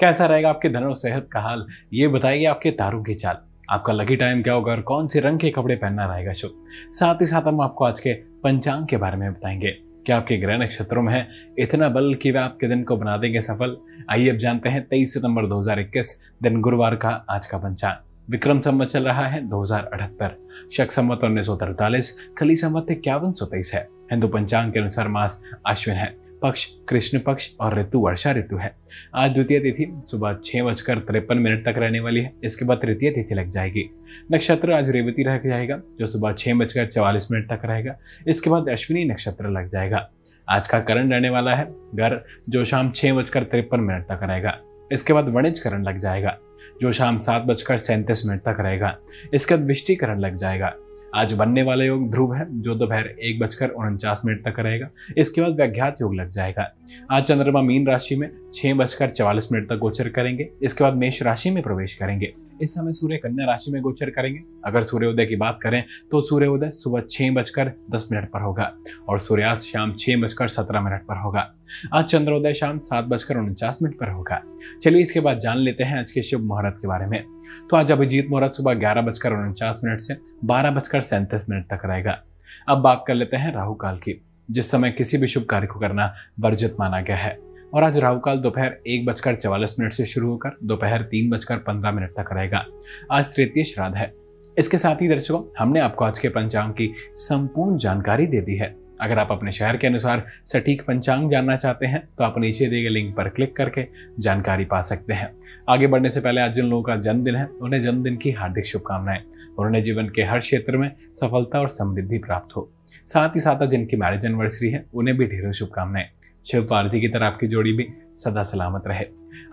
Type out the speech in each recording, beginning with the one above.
कैसा रहेगा आपके धन और सेहत का हाल, ये बताइए आपके तारों की चाल। आपका लकी टाइम क्या होगा और कौन से रंग के कपड़े पहनना रहेगा शुभ? साथ ही साथ हम आपको आज के पंचांग के बारे में बताएँगे। क्या आपके ग्रह नक्षत्रों में है? इतना बल कि वे आपके दिन को बना देंगे सफल। आइए अब जानते हैं तेईस सितंबर 2021 दिन गुरुवार का आज का पंचांग। विक्रम संवत चल रहा है दो हज़ार अठहत्तर। शक संवत उन्नीस सौ तैतालीस, खली संवत इक्यावन सौ तेईस है। हिंदू पंचांग के अनुसार मास अश्विन है। पक्ष, कृष्ण पक्ष और ऋतु, वर्षा ऋतु है। आज द्वितीय तिथि, सुबह छह बजकर तिरपन मिनट तक रहने वाली है। इसके बाद तृतीय तिथि लग जाएगी। नक्षत्र आज रेवती रह जाएगा, जो सुबह छह बजकर चवालीस मिनट तक रहेगा। इसके बाद अश्विनी नक्षत्र लग जाएगा। आज का करण रहने वाला है, घर, जो शाम छह बजकर तिरपन मिनट तक रहेगा। इसके बाद वणिज करण लग जाएगा, जो शाम सात बजकर सैंतीस मिनट तक रहेगा। इसके बाद विष्टिकरण लग जाएगा। आज बनने वाला योग ध्रुव है, जो दोपहर एक बजकर उनचास मिनट तक रहेगा। इसके बाद व्याघ्यात योग लग जाएगा। आज चंद्रमा मीन राशि में छह बजकर चवालीस मिनट तक गोचर करेंगे। इसके बाद मेष राशि में प्रवेश करेंगे। इस समय सूर्य कन्या राशि में गोचर करेंगे। अगर सूर्योदय की बात करें तो सूर्योदय सुबह छह बजकर दस मिनट पर होगा और सूर्यास्त शाम छह बजकर सत्रह मिनट पर होगा। आज चंद्रोदय शाम सात बजकर उनचास मिनट पर होगा। चलिए इसके बाद जान लेते हैं आज के शुभ मुहूर्त के बारे में। तो आज अभिजीत मुहूर्त सुबह ग्यारह बजकर उनचास मिनट से बारह बजकर सैंतीस मिनट तक रहेगा। अब बात कर लेते हैं राहु काल की, जिस समय किसी भी शुभ कार्य को करना वर्जित माना गया है। और आज राहु काल दोपहर एक बजकर चवालीस मिनट से शुरू होकर दोपहर तीन बजकर पंद्रह मिनट तक रहेगा। आज तृतीय श्राद्ध है। इसके साथ ही दर्शकों, हमने आपको आज के पंचांग की संपूर्ण जानकारी दे दी है। अगर आप अपने शहर के अनुसार सटीक पंचांग जानना चाहते हैं तो आप नीचे दिए गए लिंक पर क्लिक करके जानकारी पा सकते हैं। आगे बढ़ने से पहले आज जिन लोगों का जन्मदिन है, उन्हें जन्मदिन की हार्दिक शुभकामनाएँ। और उन्हें जीवन के हर क्षेत्र में सफलता और समृद्धि प्राप्त हो। साथ ही साथ जिनकी मैरिज एनिवर्सरी है, उन्हें भी ढेरों शुभकामनाएँ। शिव पार्वती की तरह आपकी जोड़ी भी सदा सलामत रहे।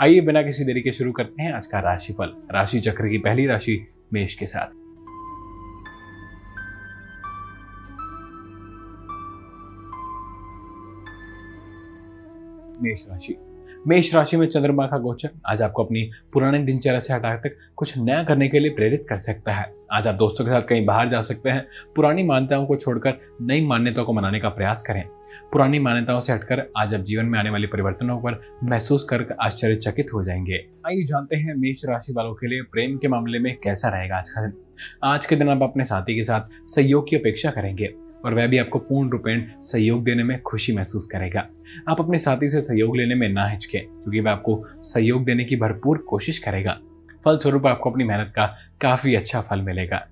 आइए बिना किसी देरी के शुरू करते हैं आज का राशिफल राशि चक्र की पहली राशि मेष के साथ। मेष राशि। मेष राशि में चंद्रमा का गोचर आज आपको अपनी पुरानी दिनचर्या से हटा तक कुछ नया करने के लिए प्रेरित कर सकता है। आज आप दोस्तों के साथ कहीं बाहर जा सकते हैं। पुरानी मान्यताओं को छोड़कर नई मान्यताओं को मनाने का प्रयास करें। पुरानी मान्यताओं से हटकर आज आप जीवन में आने वाले परिवर्तनों पर महसूस कर आश्चर्यचकित हो जाएँगे। आइए जानते हैं मेष राशि वालों के लिए प्रेम के मामले में कैसा रहेगा आज का दिन। आज के दिन आप अपने साथी के साथ सहयोग की अपेक्षा करेंगे। और वह भी आपको पूर्ण रूपेण सहयोग देने में खुशी महसूस करेगा। आप अपने साथी से सहयोग लेने में ना हिचके, क्योंकि वह आपको सहयोग देने की भरपूर कोशिश करेगा। फलस्वरूप आपको अपनी मेहनत का काफ़ी अच्छा फल मिलेगा।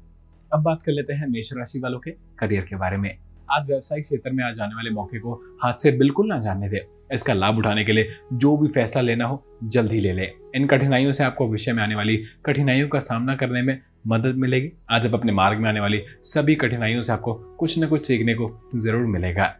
अब बात कर लेते हैं मेष राशि वालों के करियर के बारे में। आज व्यवसायिक क्षेत्र में आज जाने वाले मौके को हाथ से बिल्कुल ना जानने दे। इसका लाभ उठाने के लिए जो भी फैसला लेना हो, जल्द ही ले ले। इन कठिनाइयों से आपको विषय में आने वाली कठिनाइयों का सामना करने में मदद मिलेगी। आज आप अपने मार्ग में आने वाली सभी कठिनाइयों से आपको कुछ न कुछ सीखने को ज़रूर मिलेगा।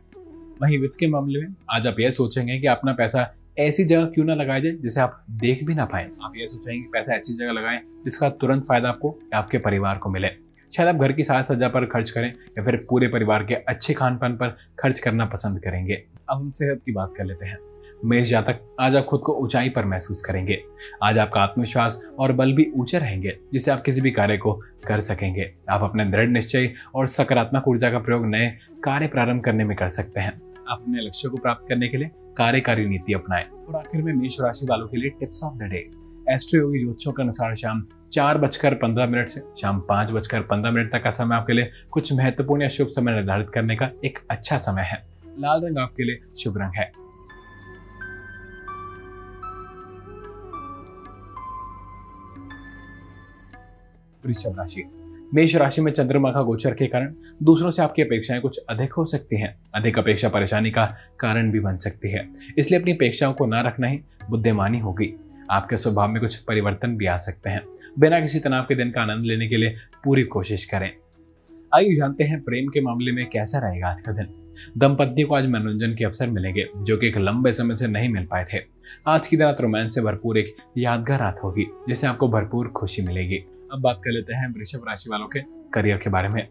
वहीं वित्त के मामले में आज आप यह सोचेंगे कि अपना पैसा ऐसी जगह क्यों ना लगाया जाए जिसे आप देख भी ना पाए। आप ये सोचेंगे कि पैसा ऐसी जगह लगाएँ जिसका तुरंत फ़ायदा आपको या आपके परिवार को मिले। शायद आप घर की साज सज्जा पर खर्च करें या फिर पूरे परिवार के अच्छे खान पान पर खर्च करना पसंद करेंगे। अब हम सेहत की बात कर लेते हैं। मेष जातक आज आप खुद को ऊंचाई पर महसूस करेंगे। आज आपका आत्मविश्वास और बल भी ऊँचे रहेंगे, जिससे आप किसी भी कार्य को कर सकेंगे। आप अपने दृढ़ निश्चय और सकारात्मक ऊर्जा का प्रयोग नए कार्य प्रारंभ करने में कर सकते हैं। अपने लक्ष्य को प्राप्त करने के लिए कार्यकारी नीति अपनाएँ और आखिर में मेष राशि वालों के लिए tips of the day. Astro Yogi ज्योतिषों के अनुसार शाम चार बजकर पंद्रह मिनट से शाम पाँच बजकर पंद्रह मिनट तक का समय आपके लिए कुछ महत्वपूर्ण या शुभ समय निर्धारित करने का एक अच्छा समय है। लाल रंग आपके लिए शुभ रंग है। वृषभ राशि मेष राशि में चंद्रमा का गोचर के कारण दूसरों से आपकी अपेक्षाएँ कुछ अधिक हो सकती हैं। अधिक अपेक्षा परेशानी का कारण भी बन सकती है। इसलिए अपनी अपेक्षाओं को ना रखना ही बुद्धिमानी होगी। आपके स्वभाव में कुछ परिवर्तन भी आ सकते हैं। बिना किसी तनाव के दिन का आनंद लेने के लिए पूरी कोशिश करें। आइए जानते हैं प्रेम के मामले में कैसा रहेगा आज का दिन। दंपति को आज मनोरंजन के अवसर मिलेंगे, जो कि एक लंबे समय से नहीं मिल पाए थे। आज की रात रोमांस से भरपूर एक यादगार रात होगी, जिससे आपको भरपूर खुशी मिलेगी। अब बात कर लेते हैं वृषभ राशि वालों के करियर के बारे में।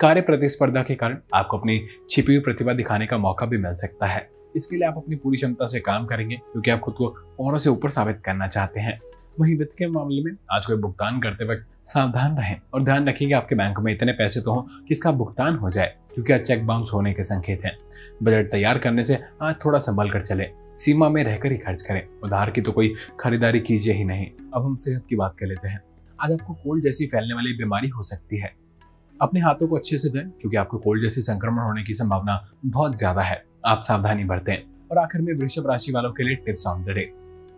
कार्य प्रतिस्पर्धा के कारण आपको अपनी छिपी हुई प्रतिभा दिखाने का मौका भी मिल सकता है। इसके लिए आप अपनी पूरी क्षमता से काम करेंगे, क्योंकि आप खुद को औरों से ऊपर साबित करना चाहते हैं। वहीं वित्त के मामले में आज कोई भुगतान करते वक्त सावधान रहें और ध्यान रखें कि आपके बैंक में इतने पैसे तो हों कि इसका भुगतान हो जाए, क्योंकि आज चेक बाउंस होने के संकेत हैं। बजट तैयार करने से आज थोड़ा संभल कर चले। सीमा में रहकर ही खर्च करें। उधार की तो कोई खरीदारी कीजिए ही नहीं। अब हम सेहत की बात कर लेते हैं। आज आपको कोल्ड जैसी फैलने वाली बीमारी हो सकती है। अपने हाथों को अच्छे से धोएँ, क्योंकि आपको कोल्ड जैसी संक्रमण होने की संभावना बहुत ज़्यादा है। आप सावधानी बरतें और आखिर में वृषभ राशि वालों के लिए tips on the day.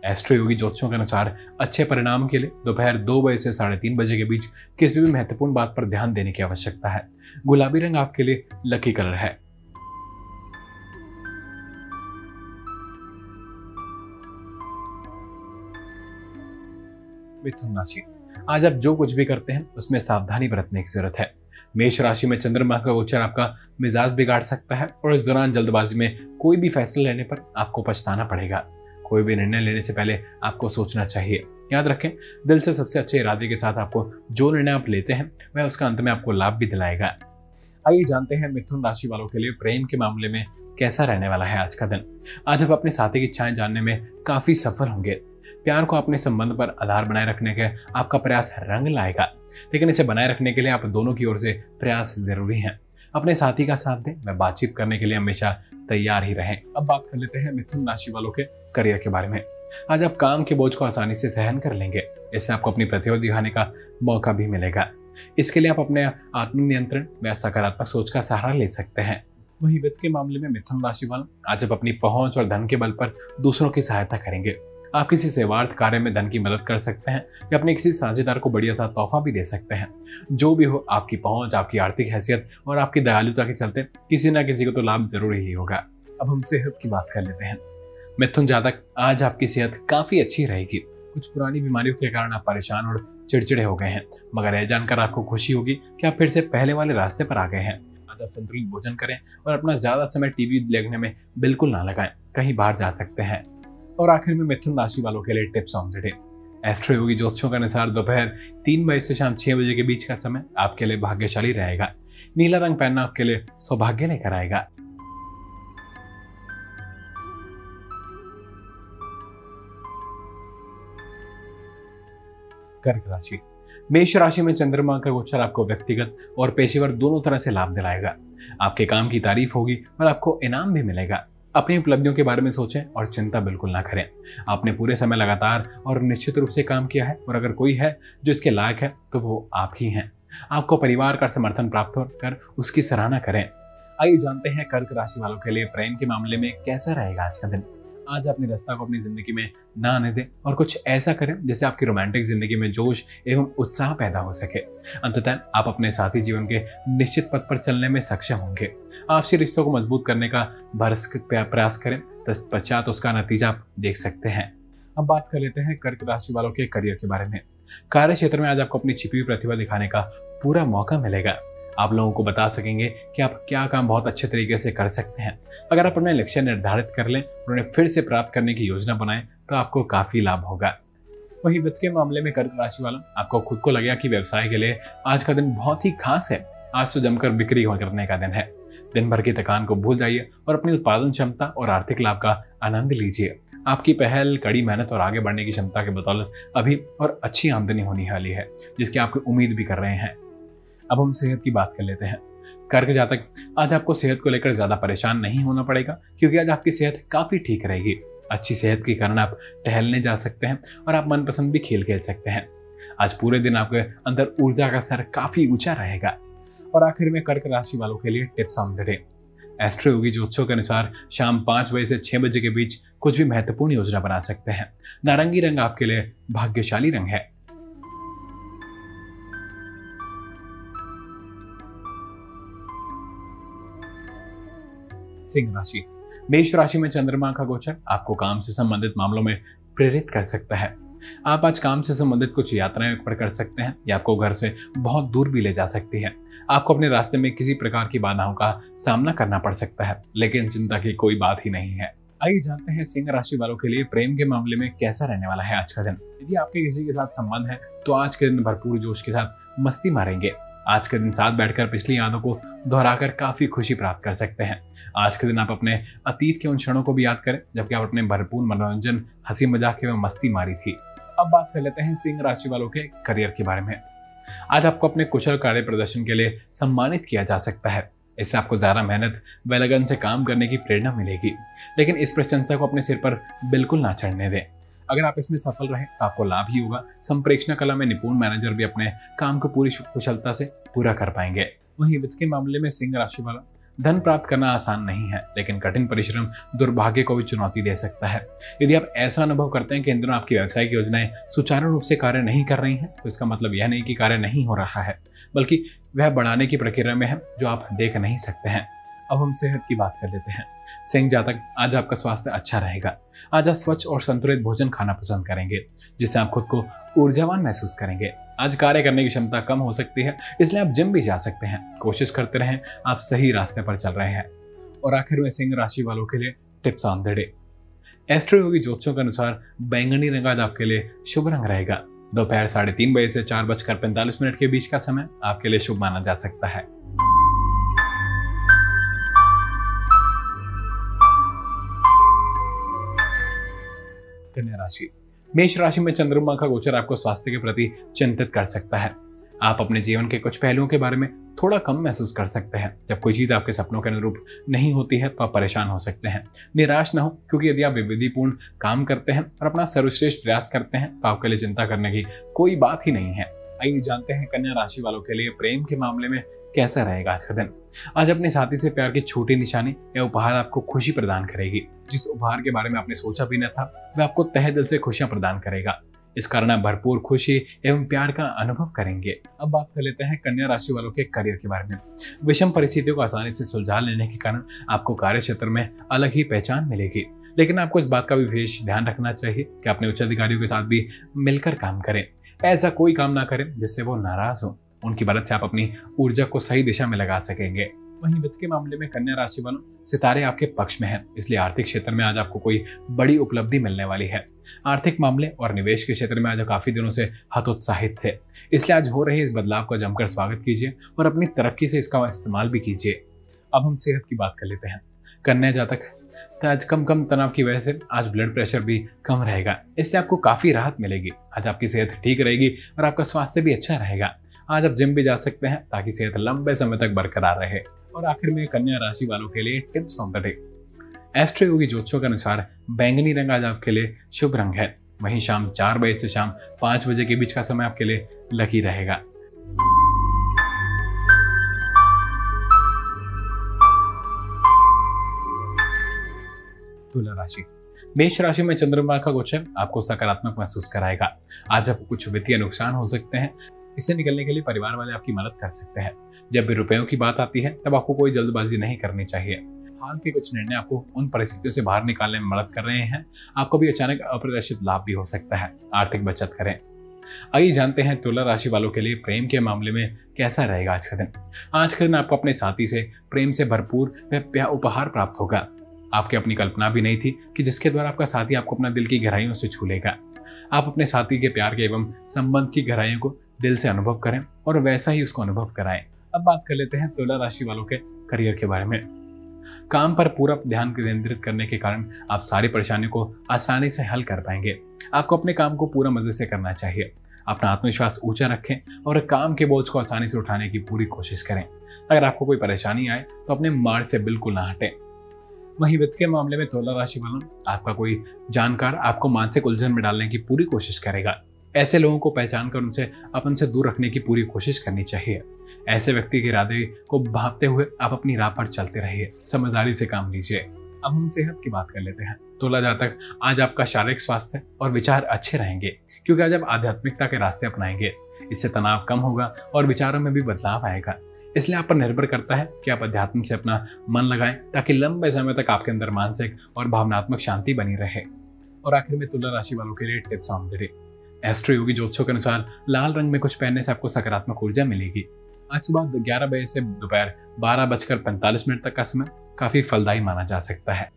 Astro Yogi ज्योतिषों के अनुसार अच्छे परिणाम के लिए दोपहर दो बजे से साढ़े तीन बजे के बीच किसी भी महत्वपूर्ण बात पर ध्यान देने की आवश्यकता है। गुलाबी रंग आपके लिए लकी कलर है। मिथुन राशि। आज आप जो कुछ भी करते हैं, उसमें सावधानी बरतने की ज़रूरत है। मेष राशि में चंद्रमा का गोचर आपका मिजाज बिगाड़ सकता है और इस दौरान जल्दबाजी में कोई भी फैसला लेने पर आपको पछताना पड़ेगा। कोई भी निर्णय लेने से पहले आपको सोचना चाहिए। याद रखें, दिल से सबसे अच्छे इरादे के साथ आपको जो निर्णय आप लेते हैं, वह उसका अंत में आपको लाभ भी दिलाएगा। आइए जानते हैं मिथुन राशि वालों के लिए प्रेम के मामले में कैसा रहने वाला है आज का दिन। आज आप अपने साथी की इच्छाएँ जानने में काफ़ी सफल होंगे। प्यार को अपने संबंध पर आधार बनाए रखने के आपका प्रयास रंग लाएगा। लेकिन इसे बनाए रखने के लिए आप दोनों की ओर से प्रयास ज़रूरी है। अपने साथी का साथ दें वह बातचीत करने के लिए हमेशा तैयार ही रहें। अब बात कर लेते हैं मिथुन राशि वालों के करियर के बारे में। आज आप काम के बोझ को आसानी से सहन कर लेंगे। इससे आपको अपनी प्रतिभा दिखाने का मौका भी मिलेगा। इसके लिए आप अपने आत्मनियंत्रण व सकारात्मक सोच का सहारा ले सकते हैं। वही वित्त के मामले में मिथुन राशि वाले आज आप अपनी पहुँच और धन के बल पर दूसरों की सहायता करेंगे। आप किसी सेवार्थ कार्य में धन की मदद कर सकते हैं, या अपने किसी साझेदार को बढ़िया सा तोहफा भी दे सकते हैं। जो भी हो, आपकी पहुँच, आपकी आर्थिक हैसियत और आपकी दयालुता के चलते किसी ना किसी को तो लाभ ज़रूर ही होगा। अब हम सेहत की बात कर लेते हैं। मिथुन जातक, आज आपकी सेहत काफ़ी अच्छी रहेगी। कुछ पुरानी बीमारियों के कारण आप परेशान और चिड़चिड़े हो गए हैं। मगर यह जानकर आपको खुशी होगी कि आप फिर से पहले वाले रास्ते पर आ गए हैं। आज आप संतुलित भोजन करें और अपना ज़्यादा समय टीवी देखने में बिल्कुल ना लगाएँ। कहीं बाहर जा सकते हैं। और आखिर में मिथुन राशि वालों के लिए tips on the day astro Yogi ज्योतिषों के अनुसार दोपहर तीन बजे से शाम छह बजे के बीच का समय आपके लिए भाग्यशाली रहेगा। नीला रंग पहनना आपके लिए सौभाग्य लेकर आएगा। कर्क राशि। मेष राशि में चंद्रमा का गोचर आपको व्यक्तिगत और पेशेवर दोनों तरह से लाभ दिलाएगा। आपके काम की तारीफ़ होगी और आपको इनाम भी मिलेगा। अपनी उपलब्धियों के बारे में सोचें और चिंता बिल्कुल ना करें। आपने पूरे समय लगातार और निश्चित रूप से काम किया है और अगर कोई है जो इसके लायक है तो वो आप ही हैं। आपको परिवार का समर्थन प्राप्त होकर उसकी सराहना करें। आइए जानते हैं कर्क राशि वालों के लिए प्रेम के मामले में कैसा रहेगा आज का दिन। आज अपनी रास्ता को अपनी ज़िंदगी में ना आने दें और कुछ ऐसा करें जिससे आपकी रोमांटिक ज़िंदगी में जोश एवं उत्साह पैदा हो सके। अंततः आप अपने साथी जीवन के निश्चित पथ पर चलने में सक्षम होंगे। आपसी रिश्तों को मज़बूत करने का भरस प्रयास करें, तत्पश्चात उसका नतीजा आप देख सकते हैं। अब बात कर लेते हैं कर्क राशि वालों के करियर के बारे में। कार्य क्षेत्र में आज आपको अपनी छिपी हुई प्रतिभा दिखाने का पूरा मौका मिलेगा। आप लोगों को बता सकेंगे कि आप क्या काम बहुत अच्छे तरीके से कर सकते हैं। अगर आप अपने लक्ष्य निर्धारित कर लें और उन्हें फिर से प्राप्त करने की योजना बनाएँ तो आपको काफ़ी लाभ होगा। वही वित्त के मामले में कर्क राशि वाला, आपको खुद को लगेगा कि व्यवसाय के लिए आज का दिन बहुत ही खास है। आज तो जमकर बिक्री करने का दिन है। दिन भर की थकान को भूल जाइए और अपनी उत्पादन क्षमता और आर्थिक लाभ का आनंद लीजिए। आपकी पहल, कड़ी मेहनत और आगे बढ़ने की क्षमता के बदौलत अभी और अच्छी आमदनी होने वाली है, जिसकी आपकी उम्मीद भी कर रहे हैं। अब हम सेहत की बात कर लेते हैं। कर्क जातक आज आपको सेहत को लेकर ज़्यादा परेशान नहीं होना पड़ेगा, क्योंकि आज आपकी सेहत काफ़ी ठीक रहेगी। अच्छी सेहत के कारण आप टहलने जा सकते हैं और आप मनपसंद भी खेल खेल सकते हैं। आज पूरे दिन आपके अंदर ऊर्जा का स्तर काफ़ी ऊँचा रहेगा। और आखिर में कर्क राशि वालों के लिए tips on the day. Astro Yogi ज्योतिषों के अनुसार शाम पाँच बजे से छह बजे के बीच कुछ भी महत्वपूर्ण योजना बना सकते हैं। नारंगी रंग आपके लिए भाग्यशाली रंग है। सिंह राशि। मेष राशि में चंद्रमा का गोचर आपको काम से संबंधित मामलों में प्रेरित कर सकता है। आप आज काम से संबंधित कुछ यात्राएँ पर कर सकते हैं, या आपको घर से बहुत दूर भी ले जा सकती है। आपको अपने रास्ते में किसी प्रकार की बाधाओं का सामना करना पड़ सकता है, लेकिन चिंता की कोई बात ही नहीं है। आइए जानते हैं सिंह राशि वालों के लिए प्रेम के मामले में कैसा रहने वाला है आज का दिन। यदि आपके किसी के साथ संबंध है तो आज के दिन भरपूर जोश के साथ मस्ती मारेंगे। आज के दिन साथ बैठकर पिछली यादों को दोहराकर काफ़ी खुशी प्राप्त कर सकते हैं। आज के दिन आप अपने अतीत के उन क्षणों को भी याद करें, जबकि आप अपने भरपूर मनोरंजन हँसी मज़ाक के मस्ती मारी थी। अब बात कर लेते हैं सिंह राशि वालों के करियर के बारे में। आज आपको अपने कुशल कार्य प्रदर्शन के लिए सम्मानित किया जा सकता है। इससे आपको ज़्यादा मेहनत व लगन से काम करने की प्रेरणा मिलेगी। लेकिन इस प्रशंसा को अपने सिर पर बिल्कुल ना चढ़ने दें। अगर आप इसमें सफल रहे तो आपको लाभ ही होगा। संप्रेक्षण कला में निपुण मैनेजर भी अपने काम को पूरी कुशलता से पूरा कर पाएँगे। वहीं वित्त के मामले में सिंह राशि वाला धन प्राप्त करना आसान नहीं है, लेकिन कठिन परिश्रम दुर्भाग्य को भी चुनौती दे सकता है। यदि आप ऐसा अनुभव करते हैं कि इन दिनों आपकी व्यवसायिक योजनाएँ सुचारू रूप से कार्य नहीं कर रही हैं तो इसका मतलब यह नहीं कि कार्य नहीं हो रहा है, बल्कि वह बढ़ाने की प्रक्रिया में है, जो आप देख नहीं सकते हैं। अब हम सेहत की बात कर लेते हैं। सिंह जातक, आज आपका स्वास्थ्य अच्छा रहेगा। आज आप स्वच्छ और संतुलित भोजन खाना पसंद करेंगे, जिससे आप खुद को ऊर्जावान महसूस करेंगे। आज कार्य करने की क्षमता कम हो सकती है, इसलिए आप जिम भी जा सकते हैं। कोशिश करते रहें, आप सही रास्ते पर चल रहे हैं। और आखिर में सिंह राशि वालों के लिए tips on the day. Astro Yogi ज्योतिषों के अनुसार बैंगनी रंग आज आपके लिए शुभ रंग रहेगा। दोपहर साढ़े तीन बजे से चार बजकर पैंतालीस मिनट के बीच का समय आपके लिए शुभ माना जा सकता है। राशि। मेष राशि में चंद्रमा का गोचर आपको स्वास्थ्य के प्रति चिंतित कर सकता है। आप अपने जीवन के कुछ पहलुओं के बारे में थोड़ा कम महसूस कर सकते हैं। जब कोई चीज़ आपके सपनों के अनुरूप नहीं होती है तो आप परेशान हो सकते हैं। निराश न हो, क्योंकि यदि आप विविधिपूर्ण काम करते हैं और अपना सर्वश्रेष्ठ प्रयास करते हैं तो आपके लिए चिंता करने की कोई बात ही नहीं है। आइए जानते हैं कन्या राशि वालों के लिए प्रेम के मामले में कैसा रहेगा आज का दिन? आज अपने साथी से प्यार की छोटी निशानी या उपहार आपको खुशी प्रदान करेगी। जिस उपहार के बारे में आपने सोचा भी न था, वह आपको तह दिल से खुशियाँ प्रदान करेगा। इस कारण आप भरपूर खुशी एवं प्यार का अनुभव करेंगे। अब बात कर लेते हैं कन्या राशि वालों के करियर के बारे में। विषम परिस्थितियों को आसानी से सुलझा लेने के कारण आपको कार्य क्षेत्र में अलग ही पहचान मिलेगी। लेकिन आपको इस बात का भी विशेष ध्यान रखना चाहिए कि अपने उच्च अधिकारियों के साथ भी मिलकर काम करें। ऐसा कोई काम ना करें जिससे वो नाराज़ हो। उनकी मदद से आप अपनी ऊर्जा को सही दिशा में लगा सकेंगे। वहीं वित्त के मामले में कन्या राशि वालों सितारे आपके पक्ष में हैं, इसलिए आर्थिक क्षेत्र में आज आपको कोई बड़ी उपलब्धि मिलने वाली है। आर्थिक मामले और निवेश के क्षेत्र में आज काफ़ी दिनों से हतोत्साहित थे, इसलिए आज हो रहे इस बदलाव का जमकर स्वागत कीजिए और अपनी तरक्की से इसका इस्तेमाल भी कीजिए। अब हम सेहत की बात कर लेते हैं। कन्या जातक तो आज कम कम तनाव की वजह से आज ब्लड प्रेशर भी कम रहेगा, इससे आपको काफ़ी राहत मिलेगी। आज आपकी सेहत ठीक रहेगी और आपका स्वास्थ्य भी अच्छा रहेगा। आज आप जिम भी जा सकते हैं ताकि सेहत लंबे समय तक बरकरार रहे। और आखिर में कन्या राशि वालों के लिए tips on the day astro Yogi ज्योतिषों के अनुसार बैंगनी रंग आज आपके लिए शुभ रंग है। वहीं शाम चार बजे से शाम पाँच बजे के बीच का समय आपके लिए लकी रहेगा। तुला राशि। मेष राशि में चंद्रमा का गोचर आपको सकारात्मक महसूस कराएगा। आज आपको कुछ वित्तीय नुकसान हो सकते हैं। इससे निकलने के लिए परिवार वाले आपकी मदद कर सकते हैं। जब भी रुपयों की बात आती है, तब आपको कोई जल्दबाजी नहीं करनी चाहिए। हाल के कुछ निर्णय आपको उन परिस्थितियों से बाहर निकालने में मदद कर रहे हैं। आपको भी अचानक अप्रत्याशित लाभ भी हो सकता है। आर्थिक बचत करें। आइए जानते हैं तुला राशि वालों के लिए प्रेम के मामले में कैसा रहेगा आज का दिन। आज का दिन आपको अपने साथी से, प्रेम से भरपूर वह उपहार प्राप्त होगा। आपकी अपनी कल्पना भी नहीं थी कि जिसके द्वारा आपका साथी आपको अपना दिल की गहराइयों से छू लेगा। आप अपने साथी के प्यार के एवं संबंध की गहराइयों को दिल से अनुभव करें और वैसा ही उसको अनुभव कराएँ। अब बात कर लेते हैं तुला राशि वालों के करियर के बारे में। काम पर पूरा ध्यान केंद्रित करने के कारण आप सारी परेशानियों को आसानी से हल कर पाएँगे। आपको अपने काम को पूरा मज़े से करना चाहिए। अपना आत्मविश्वास ऊँचा रखें और काम के बोझ को आसानी से उठाने की पूरी कोशिश करें। अगर आपको कोई परेशानी आए तो अपने मार्ग से बिल्कुल ना हटें। वहीं वित्त के मामले में तोला राशि वालों, आपका कोई जानकार आपको मानसिक उलझन में डालने की पूरी कोशिश करेगा। ऐसे लोगों को पहचान कर उनसे अपन से दूर रखने की पूरी कोशिश करनी चाहिए। ऐसे व्यक्ति के इरादे को भापते हुए आप अपनी राह पर चलते रहिए। समझदारी से काम लीजिए। अब हम सेहत की बात कर लेते हैं। तोला जातक आज आपका शारीरिक स्वास्थ्य और विचार अच्छे रहेंगे, क्योंकि आज आप आध्यात्मिकता के रास्ते अपनाएँगे। इससे तनाव कम होगा और विचारों में भी बदलाव आएगा। इसलिए आप पर निर्भर करता है कि आप अध्यात्म से अपना मन लगाएँ, ताकि लंबे समय तक आपके अंदर मानसिक और भावनात्मक शांति बनी रहे। और आखिर में तुला राशि वालों के लिए tips on the day astro Yogi ज्योतिषों के अनुसार लाल रंग में कुछ पहनने से आपको सकारात्मक ऊर्जा मिलेगी। आज सुबह ग्यारह बजे से दोपहर बारह बजकर पैंतालीस मिनट तक का समय काफ़ी फलदायी माना जा सकता है।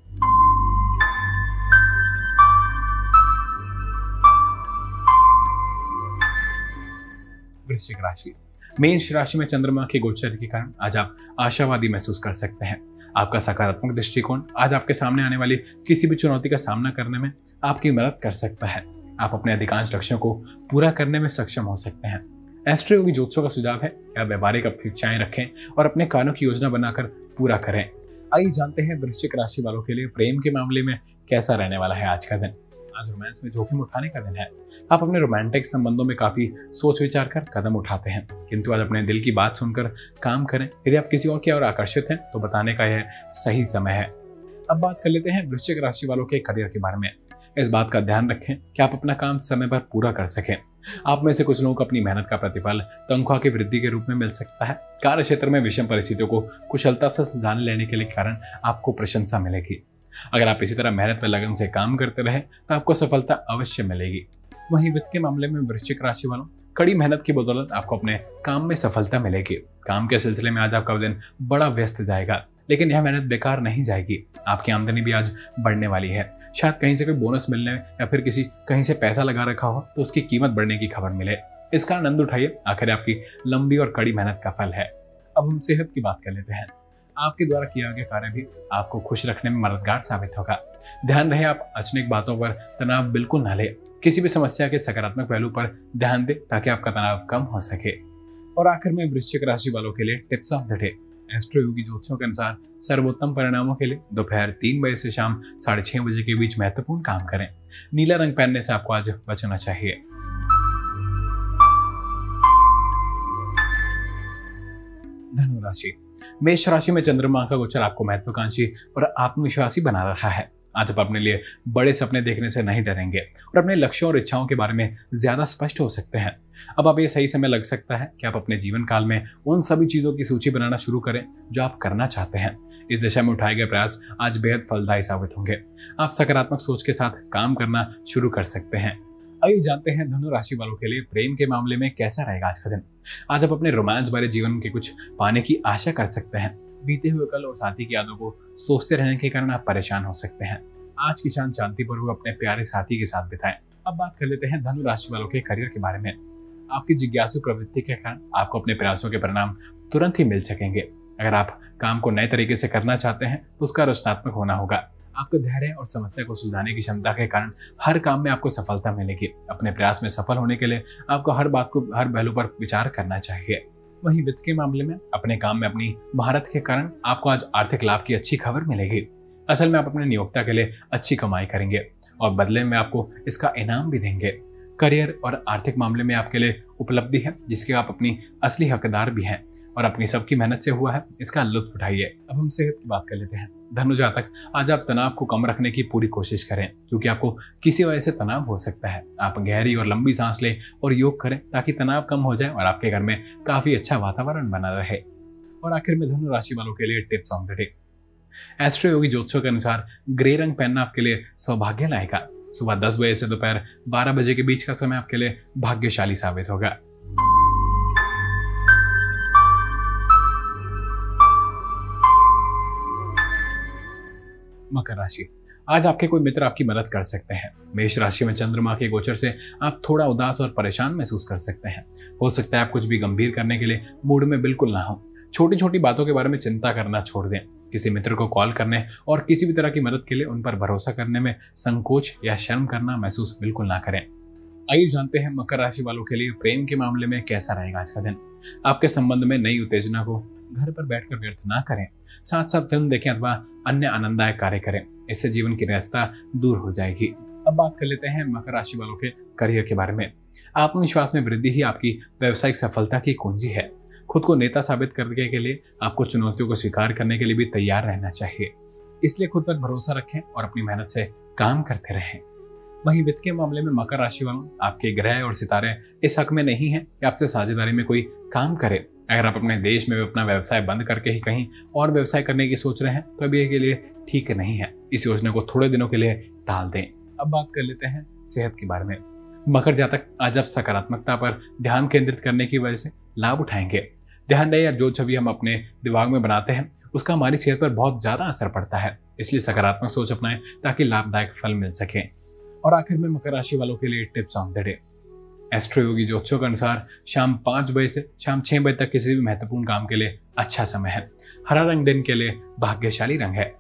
वृश्चिक राशि। मेष राशि में चंद्रमा के गोचर के कारण आज आप आशावादी महसूस कर सकते हैं। आपका सकारात्मक दृष्टिकोण आज आपके सामने आने वाली किसी भी चुनौती का सामना करने में आपकी मदद कर सकता है। आप अपने अधिकांश लक्ष्यों को पूरा करने में सक्षम हो सकते हैं। एस्ट्रो योगी ज्योतिषों का सुझाव है कि आप व्यापारिक अपेक्षाएँ रखें और अपने कानों की योजना बनाकर पूरा करें। आइए जानते हैं वृश्चिक राशि वालों के लिए प्रेम के मामले में कैसा रहने वाला है आज का दिन। आज रोमांस में जोखिम उठाने का दिन है। आप अपने रोमांटिक संबंधों में काफ़ी सोच विचार कर कदम उठाते हैं। किंतु आज अपने दिल की बात सुनकर काम करें। यदि आप किसी और की ओर आकर्षित हैं तो बताने का यह सही समय है। अब बात कर लेते हैं वृश्चिक राशि वालों के करियर के बारे में। इस बात का ध्यान रखें कि आप अपना काम समय पर पूरा कर सकें। आप में से कुछ लोगों को अपनी मेहनत का प्रतिफल, तनख्वाह की वृद्धि के रूप में मिल सकता है। कार्य क्षेत्र में विषम परिस्थितियों को कुशलता से सुलझाने लेने के लिए कारण आपको प्रशंसा मिलेगी। अगर आप इसी तरह मेहनत व लगन से काम करते रहे तो आपको सफलता अवश्य मिलेगी। वहीं वित्त के मामले में वृश्चिक राशि वालों, कड़ी मेहनत की बदौलत आपको अपने काम में सफलता मिलेगी। काम के सिलसिले में आज आपका दिन बड़ा व्यस्त जाएगा, लेकिन यह मेहनत बेकार नहीं जाएगी। आपकी आमदनी भी आज बढ़ने वाली है। शायद कहीं से कोई बोनस मिलने या फिर किसी कहीं से पैसा लगा रखा हो तो उसकी कीमत बढ़ने की खबर मिले। इसका आनंद उठाइए। आखिर आपकी लंबी और कड़ी मेहनत का फल है। अब हम सेहत की बात कर लेते हैं। आपके द्वारा किया गया कार्य भी आपको खुश रखने में मददगार साबित होगा। ध्यान रहे आप अचानक बातों पर तनाव बिल्कुल ना ले। किसी भी समस्या के सकारात्मक पहलू पर ध्यान दें ताकि आपका तनाव कम हो सके। और आखिर में वृश्चिक राशि वालों के लिए tips of the day. Astro Yogi ज्योतिषों के अनुसार सर्वोत्तम परिणामों के लिए दोपहर तीन बजे से शाम साढ़े छह बजे के बीच महत्वपूर्ण काम करें। नीला रंग पहनने से आपको आज बचना चाहिए। धनुराशि मेष राशि में चंद्रमा का गोचर आपको महत्वाकांक्षी और आत्मविश्वासी बना रहा है। आज आप अपने लिए बड़े सपने देखने से नहीं डरेंगे और अपने लक्ष्यों और इच्छाओं के बारे में ज़्यादा स्पष्ट हो सकते हैं। अब आप ये सही समय लग सकता है कि आप अपने जीवन काल में उन सभी चीज़ों की सूची बनाना शुरू करें जो आप करना चाहते हैं। इस दिशा में उठाए गए प्रयास आज बेहद फलदायी साबित होंगे। आप सकारात्मक सोच के साथ काम करना शुरू कर सकते हैं। आइए जानते हैं धनु राशि वालों के लिए प्रेम के मामले में कैसा रहेगा आज का दिन। आज आप अपने रोमांच भरे जीवन के कुछ पाने की आशा कर सकते हैं। बीते हुए कल और साथी की यादों को सोचते रहने के कारण आप परेशान हो सकते हैं। आज की शांत शांतिपूर्वक अपने प्यारे साथी के साथ बिताएँ। अब बात कर लेते हैं धनु राशि वालों के करियर के बारे में। आपकी जिज्ञासु प्रवृत्ति के कारण आपको अपने प्रयासों के परिणाम तुरंत ही मिल सकेंगे। अगर आप काम को नए तरीके से करना चाहते हैं तो उसका रचनात्मक होना होगा। आपको धैर्य और समस्या को सुलझाने की क्षमता के कारण हर काम में आपको सफलता मिलेगी। अपने प्रयास में सफल होने के लिए आपको हर बात को, हर पहलू पर विचार करना चाहिए। वहीं वित्त के मामले में? अपने काम में अपनी भारत के कारण आपको आज आर्थिक लाभ की अच्छी खबर मिलेगी। असल में आप अपने नियोक्ता के लिए अच्छी कमाई करेंगे और बदले में आपको इसका इनाम भी देंगे। करियर और आर्थिक मामले में आपके लिए उपलब्धि है, जिसके आप अपनी असली हकदार भी हैं और अपनी सबकी मेहनत से हुआ है, इसका लुत्फ उठाइए। अब हम सेहत की बात कर लेते हैं। धनु जातक आज आप तनाव को कम रखने की पूरी कोशिश करें, क्योंकि आपको किसी वजह से तनाव हो सकता है। आप गहरी और लंबी सांस लें और योग करें, ताकि तनाव कम हो जाए और आपके घर में काफ़ी अच्छा वातावरण बना रहे। और आखिर में धनु राशि वालों के लिए tips on the day. Astro Yogi ज्योतिषों के अनुसार ग्रे रंग पहनना आपके लिए सौभाग्य लाएगा सुबह दस बजे से दोपहर बारह बजे के बीच का समय आपके लिए भाग्यशाली साबित होगा। मकर राशि। आज आपके कोई मित्र आपकी मदद कर सकते हैं। मेष राशि में चंद्रमा के गोचर से आप थोड़ा उदास और परेशान महसूस कर सकते हैं। हो सकता है आप कुछ भी गंभीर करने के लिए मूड में बिल्कुल ना हो। छोटी छोटी बातों के बारे में चिंता करना छोड़ दें। किसी मित्र को कॉल करने और किसी भी तरह की मदद के लिए उन पर भरोसा करने में संकोच या शर्म करना महसूस बिल्कुल ना करें। आइए जानते हैं मकर राशि वालों के लिए प्रेम के मामले में कैसा रहेगा आज का दिन। आपके संबंध में नई उत्तेजना को घर पर बैठकर व्यर्थ ना करें। साथ साथ फ़िल्म देखें अथवा अन्य आनंददायक कार्य करें, इससे जीवन की व्यस्तता दूर हो जाएगी। अब बात कर लेते हैं मकर राशि वालों के करियर के बारे में। आत्मविश्वास में वृद्धि ही आपकी व्यवसायिक सफलता की कुंजी है। खुद को नेता साबित करने के लिए आपको चुनौतियों को स्वीकार करने के लिए भी तैयार रहना चाहिए। इसलिए खुद पर भरोसा रखें और अपनी मेहनत से काम करते रहें। वहीं वित्त के मामले में मकर राशि वालों आपके ग्रह और सितारे इस हक में नहीं है कि आपसे साझेदारी में कोई काम करे। अगर आप अपने देश में भी अपना व्यवसाय बंद करके ही कहीं और व्यवसाय करने की सोच रहे हैं तो अभी के लिए ठीक नहीं है। इस योजना को थोड़े दिनों के लिए टाल दें। अब बात कर लेते हैं सेहत के बारे में। मकर जातक आज आप सकारात्मकता पर ध्यान केंद्रित करने की वजह से लाभ उठाएँगे। ध्यान रहे जो छवि हम अपने दिमाग में बनाते हैं, उसका हमारी सेहत पर बहुत ज़्यादा असर पड़ता है। इसलिए सकारात्मक सोच अपनाएँ, ताकि लाभदायक फल मिल सके। और आखिर में मकर राशि वालों के लिए tips on the day. Astro Yogi ज्योतिषों के अनुसार शाम पाँच बजे से शाम छह बजे तक किसी भी महत्वपूर्ण काम के लिए अच्छा समय है। हरा रंग दिन के लिए भाग्यशाली रंग है।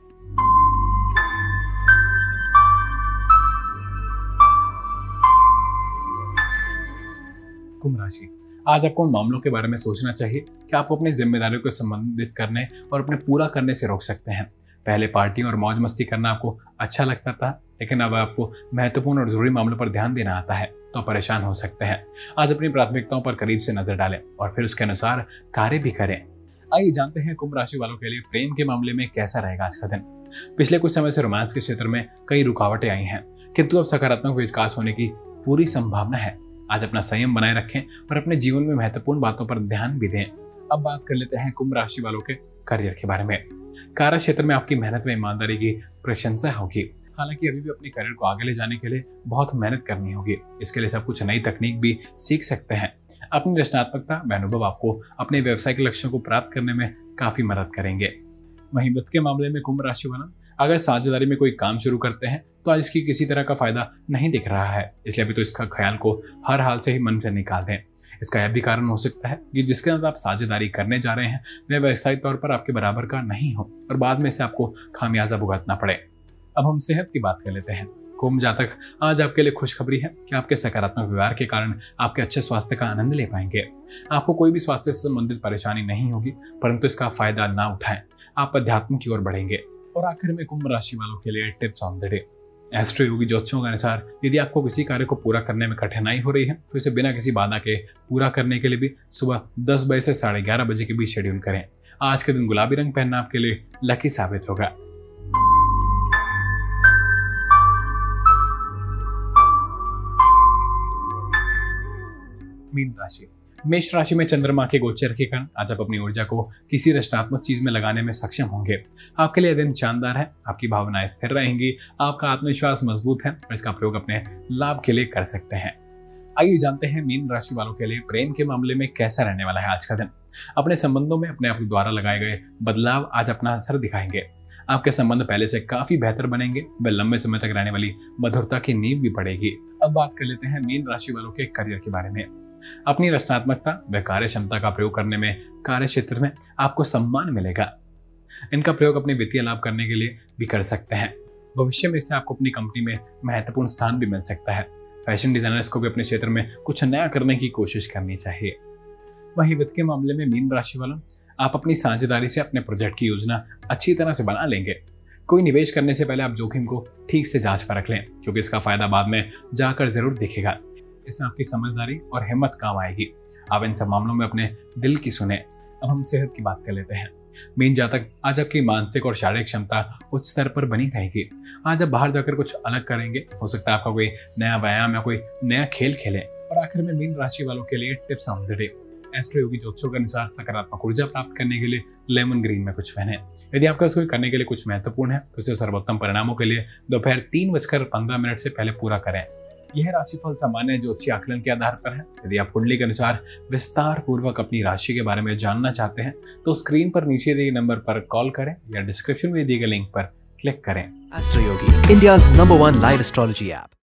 कुंभ राशि। आज आपको उन मामलों के बारे में सोचना चाहिए कि आपको अपनी जिम्मेदारियों को संबंधित करने और अपने पूरा करने से रोक सकते हैं। पहले पार्टी और मौज मस्ती करना आपको अच्छा लगता था, लेकिन अब आपको महत्वपूर्ण और ज़रूरी मामलों पर ध्यान देना आता है। तो परेशान हो सकते हैं। आज अपनी प्राथमिकताओं पर करीब से नज़र डालें और फिर उसके अनुसार कार्य भी करें। आइए जानते हैं कुंभ राशि वालों के लिए प्रेम के मामले में कैसा रहेगा आज का दिन। पिछले कुछ समय से रोमांस के क्षेत्र में कई रुकावटें आई हैं, किंतु अब सकारात्मक विकास होने की पूरी संभावना है। आज अपना संयम बनाए रखें और अपने जीवन में महत्वपूर्ण बातों पर ध्यान भी दें। अब बात कर लेते हैं कुंभ राशि वालों के करियर के बारे में। कार्य क्षेत्र में आपकी मेहनत व ईमानदारी की प्रशंसा होगी। हालाँकि अभी भी अपने करियर को आगे ले जाने के लिए बहुत मेहनत करनी होगी। इसके लिए सब कुछ नई तकनीक भी सीख सकते हैं। अपनी रचनात्मकता व अनुभव आपको अपने व्यवसायिक लक्ष्यों को प्राप्त करने में काफ़ी मदद करेंगे। वहीं वित्त के मामले में कुंभ राशि वाला, अगर साझेदारी में कोई काम शुरू करते हैं तो आज इसकी किसी तरह का फ़ायदा नहीं दिख रहा है। इसलिए अभी तो इसका ख्याल को हर हाल से ही मन से निकाल दें। इसका यह भी कारण हो सकता है कि जिसके साथ आप साझेदारी करने जा रहे हैं, वह व्यवसायिक तौर पर आपके बराबर का नहीं हो और बाद में इसे आपको खामियाजा भुगतना पड़े। अब हम सेहत की बात कर लेते हैं। कुंभ जातक, आज आपके लिए खुशखबरी है कि आपके सकारात्मक व्यवहार के कारण आपके अच्छे स्वास्थ्य का आनंद ले पाएँगे। आपको कोई भी स्वास्थ्य से संबंधित परेशानी नहीं होगी, परंतु इसका फ़ायदा ना उठाएँ। आप अध्यात्म की ओर बढ़ेंगे। और आखिर में कुंभ राशि वालों के लिए tips on the day. Astro Yogi ज्योतिषों के अनुसार, यदि आपको किसी कार्य को पूरा करने में कठिनाई हो रही है तो इसे बिना किसी बाधा के पूरा करने के लिए भी सुबह दस बजे से साढ़े ग्यारह बजे के बीच शेड्यूल करें। आज के दिन गुलाबी रंग पहनना आपके लिए लकी साबित होगा। मीन राशि। मेष राशि में चंद्रमा के गोचर के कारण आज आप अपनी ऊर्जा को किसी रचनात्मक चीज़ में लगाने में सक्षम होंगे। आपके लिए दिन शानदार है, आपकी भावनाएँ स्थिर रहेंगी, आपका आत्मविश्वास मज़बूत है और इसका प्रयोग अपने लाभ के लिए कर सकते हैं। आइए जानते हैं मीन राशि वालों के लिए प्रेम के मामले में कैसा रहने वाला है आज का दिन। अपने संबंधों में अपने आप द्वारा लगाए गए बदलाव आज अपना असर दिखाएँगे। आपके संबंध पहले से काफ़ी बेहतर बनेंगे व लंबे समय तक रहने वाली मधुरता की नींव भी पड़ेगी। अब बात कर लेते हैं मीन राशि वालों के करियर के बारे में। अपनी रचनात्मकता व कार्य क्षमता का प्रयोग करने में कार्य क्षेत्र में आपको सम्मान मिलेगा। इनका प्रयोग अपने वित्तीय लाभ करने के लिए भी कर सकते हैं। भविष्य में इससे आपको अपनी कंपनी में महत्वपूर्ण स्थान भी मिल सकता है। फ़ैशन डिजाइनर्स को भी अपने क्षेत्र में कुछ नया करने की कोशिश करनी चाहिए। वहीं वित्त के मामले में मीन राशि वालों, आप अपनी साझेदारी से अपने प्रोजेक्ट की योजना अच्छी तरह से बना लेंगे। कोई निवेश करने से पहले आप जोखिम को ठीक से जाँच परख लें, क्योंकि इसका फ़ायदा बाद में जाकर ज़रूर दिखेगा। इसमें आपकी समझदारी और हिम्मत काम आएगी। आप इन सब मामलों में अपने दिल की सुने। अब हम सेहत की बात कर लेते हैं। मीन जातक, आज आपकी मानसिक और शारीरिक क्षमता उच्च स्तर पर बनी रहेगी। आज आप बाहर जाकर कुछ अलग करेंगे। हो सकता है आपका कोई नया व्यायाम या कोई नया खेल खेलें। और आखिर में मीन राशि वालों के लिए tips on the day astro Yogi ज्योतिषों के अनुसार सकारात्मक ऊर्जा प्राप्त करने के लिए लेमन ग्रीन में कुछ पहने। यदि आपका कोई करने के लिए कुछ महत्वपूर्ण है तो इसे सर्वोत्तम परिणामों के लिए दोपहर तीन बजकर पंद्रह मिनट से पहले पूरा करें। यह राशिफल सामान्य ज्योतिषी आकलन के आधार पर है यदि आप कुंडली के अनुसार विस्तार पूर्वक अपनी राशि के बारे में जानना चाहते हैं तो स्क्रीन पर नीचे दिए नंबर पर कॉल करें या डिस्क्रिप्शन में दिए गए लिंक पर क्लिक करें astro Yogi India number one live astrology app.